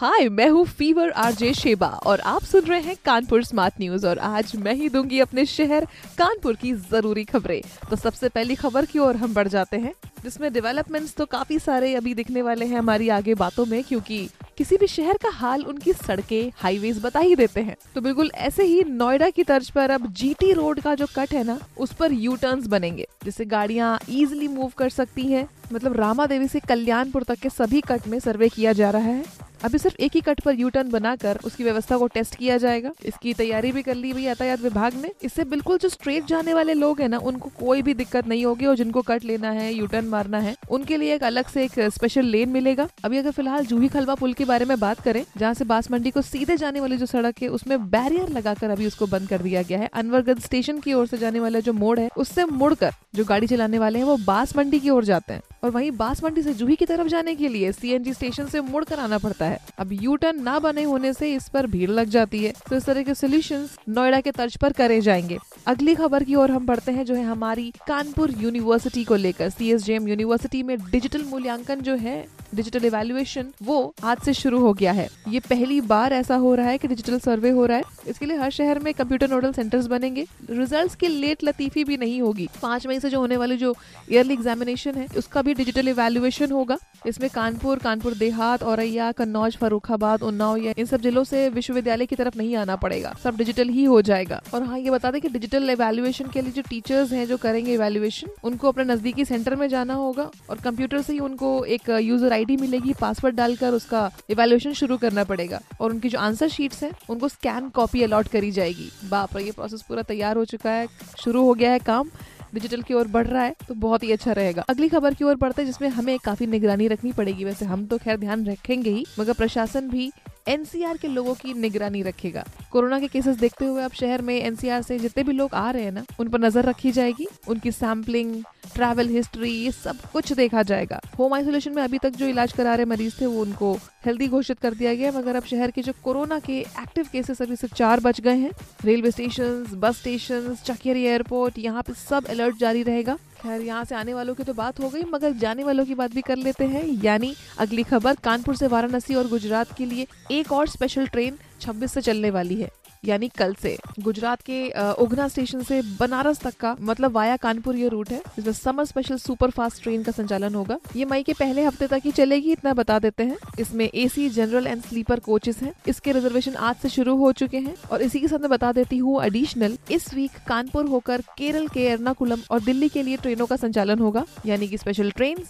हाय मैं हूँ fever RJ Sheba और आप सुन रहे हैं कानपुर स्मार्ट न्यूज़ और आज मैं ही दूँगी अपने शहर कानपुर की ज़रूरी खबरें। तो सबसे पहली खबर की ओर हम बढ़ जाते हैं, जिसमें डेवलपमेंट्स तो काफ़ी सारे अभी दिखने वाले हैं हमारी आगे बातों में, क्योंकि किसी भी शहर का हाल उनकी सड़कें हाईवेज बता ही देते हैं। तो बिल्कुल ऐसे ही नोएडा की तर्ज पर अब जीटी रोड का जो कट है ना, उस पर यू टर्न बनेंगे, जिससे गाड़ियाँ इजिली मूव कर सकती हैं। मतलब रामा देवी से कल्याणपुर तक के सभी कट में सर्वे किया जा रहा है। अभी सिर्फ़ एक ही कट पर यू टर्न बनाकर उसकी व्यवस्था को टेस्ट किया जाएगा। इसकी तैयारी भी कर ली हुई यातायात विभाग ने। इससे बिल्कुल जो स्ट्रेट जाने वाले लोग हैं ना, उनको कोई भी दिक्कत नहीं होगी और जिनको कट लेना है यू टर्न मारना है, उनके लिए एक अलग से एक स्पेशल लेन मिलेगा। अभी अगर फ़िलहाल जूही खलवा पुल के बारे में बात करें, जहाँ से बास मंडी को सीधे जाने वाली जो सड़क है, उसमें बैरियर लगाकर अभी उसको बंद कर दिया गया है। अनवरगंज स्टेशन की ओर से जाने वाला जो मोड़ है, उससे मुड़कर जो गाड़ी चलाने वाले हैं, वो बास मंडी की ओर जाते हैं। और वहीं बास मंडी से जूही की तरफ़ जाने के लिए सीएनजी स्टेशन से मुड़ कर आना पड़ता है। अब यू टर्न ना बने होने से इस पर भीड़ लग जाती है। तो इस तरह के सोल्यूशन नोएडा के तर्ज पर करे जाएँगे। अगली खबर की ओर हम पढ़ते हैं, जो है हमारी कानपुर यूनिवर्सिटी को लेकर। सीएसजेएम यूनिवर्सिटी में डिजिटल मूल्यांकन जो है डिजिटल इवेल्युएशन वो आज से शुरू हो गया है। ये पहली बार ऐसा हो रहा है कि डिजिटल सर्वे हो रहा है। इसके लिए हर शहर में कंप्यूटर नोडल सेंटर्स बनेंगे। रिजल्ट्स की लेट लतीफी भी नहीं होगी। पाँच मई से जो होने वाली जो ईयरली एग्जामिनेशन है, उसका भी डिजिटल इवेल्युएशन होगा। इसमें कानपुर कानपुर देहात, औरैया, कन्नौज फरुखाबाद उन्नाव, या इन सब जिलों से विश्वविद्यालय की तरफ़ नहीं आना पड़ेगा। सब डिजिटल ही हो जाएगा। और हाँ ये बता दें कि डिजिटल इवेल्युएशन के लिए जो टीचर्स हैं, जो करेंगे इवेल्युएशन उनको अपने नजदीकी सेंटर में जाना होगा। और कंप्यूटर से ही उनको एक यूज़र आईडी मिलेगी पासवर्ड डालकर उसका इवेल्युएशन शुरू करना पड़ेगा। और उनकी जो आंसर शीट्स हैं, उनको स्कैन कॉपी अलॉट करी जाएगी। बाप ये प्रोसेस पूरा तैयार हो चुका है, शुरू हो गया है काम डिजिटल की ओर बढ़ रहा है तो बहुत ही अच्छा रहेगा। अगली खबर की ओर बढ़ते हैं, जिसमें हमें काफ़ी निगरानी रखनी पड़ेगी। वैसे हम तो खैर ध्यान रखेंगे ही, मगर प्रशासन भी एनसीआर के लोगों की निगरानी रखेगा। कोरोना के केसेस देखते हुए अब शहर में एनसीआर से जितने भी लोग आ रहे हैं ना, उन पर नज़र रखी जाएगी। उनकी सैम्पलिंग ट्रैवल हिस्ट्री ये सब कुछ देखा जाएगा। होम आइसोलेशन में अभी तक जो इलाज करा रहे मरीज़ थे, वो उनको हेल्दी घोषित कर दिया गया मगर अब शहर के जो कोरोना के एक्टिव केसेस अभी सिर्फ़ चार बच गए हैं। Railway station bus station Chakeri airport यहाँ पे सब अलर्ट जारी रहेगा। खैर, यहाँ से आने वालों की तो बात हो गई, मगर जाने वालों की बात भी कर लेते हैं। यानी अगली खबर, कानपुर से वाराणसी और गुजरात के लिए एक और स्पेशल ट्रेन 26 से चलने वाली है। यानी कल से गुजरात के उगना स्टेशन से बनारस तक का मतलब वाया कानपुर ये रूट है। जिसमें summer special super fast train का संचालन होगा। ये मई के पहले हफ़्ते तक ही चलेगी, इतना बता देते हैं। इसमें AC general and sleeper coaches हैं। इसके रिजर्वेशन आज से शुरू हो चुके हैं। और इसी के साथ मैं बता देती हूँ एडिशनल इस वीक कानपुर होकर केरल के एर्नाकुलम और दिल्ली के लिए ट्रेनों का संचालन होगा। यानी कि स्पेशल ट्रेन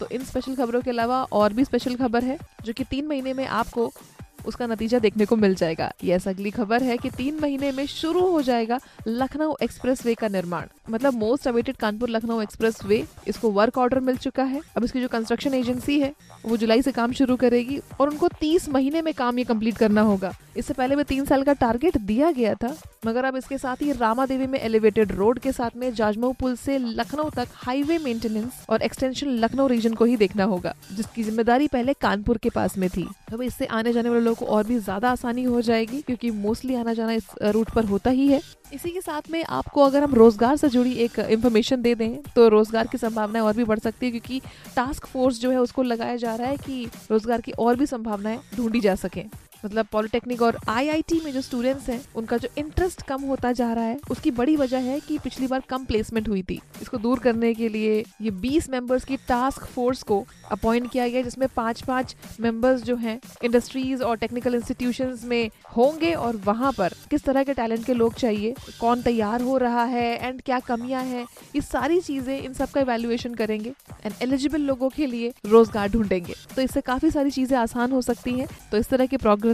तो इन स्पेशल खबरों के अलावा और भी स्पेशल खबर है, जो कि तीन महीने में आपको उसका नतीजा देखने को मिल जाएगा। यस, अगली खबर है कि तीन महीने में शुरू हो जाएगा लखनऊ एक्सप्रेस का निर्माण। मतलब most awaited Kanpur Lucknow expressway इसको वर्क ऑर्डर मिल चुका है। अब इसकी जो कंस्ट्रक्शन एजेंसी है, वो जुलाई से काम शुरू करेगी और उनको तीस महीने में काम ये कंप्लीट करना होगा। इससे पहले भी तीन साल का टारगेट दिया गया था, मगर अब इसके साथ ही रामा देवी में एलिवेटेड रोड के साथ में जाजमऊ पुल से लखनऊ तक हाईवे मेंटेनेंस और एक्सटेंशन लखनऊ रीजन को ही देखना होगा, जिसकी ज़िम्मेदारी पहले कानपुर के पास में थी। अब इससे आने जाने वाले लोगों को और भी ज़्यादा आसानी हो जाएगी, क्योंकि मोस्टली आना जाना इस रूट पर होता ही है। इसी के साथ में आपको अगर हम रोज़गार से जुड़ी एक इंफॉर्मेशन दे दें तो रोज़गार की संभावनाएँ और भी बढ़ सकती है, क्योंकि टास्क फोर्स जो है उसको लगाया जा रहा है कि रोज़गार की और भी संभावनाएँ ढूंढी जा सके। मतलब पॉलिटेक्निक और आईआईटी में जो स्टूडेंट्स हैं, उनका जो इंटरेस्ट कम होता जा रहा है, उसकी बड़ी वजह है कि पिछली बार कम प्लेसमेंट हुई थी। इसको दूर करने के लिए ये 20 मेंबर्स की टास्क फोर्स को अपॉइंट किया गया, जिसमें पाँच पाँच मेंबर्स जो हैं इंडस्ट्रीज़ और टेक्निकल इंस्टीट्यूशन में होंगे और वहाँ पर किस तरह के टैलेंट के लोग चाहिए, कौन तैयार हो रहा है एंड क्या कमियाँ हैं, ये सारी चीज़ें इन सब का इवेल्युएशन करेंगे एंड एलिजिबल लोगों के लिए रोज़गार ढूंढेंगे। तो इससे काफ़ी सारी चीज़ें आसान हो सकती हैं। तो इस तरह के प्रोग्रेस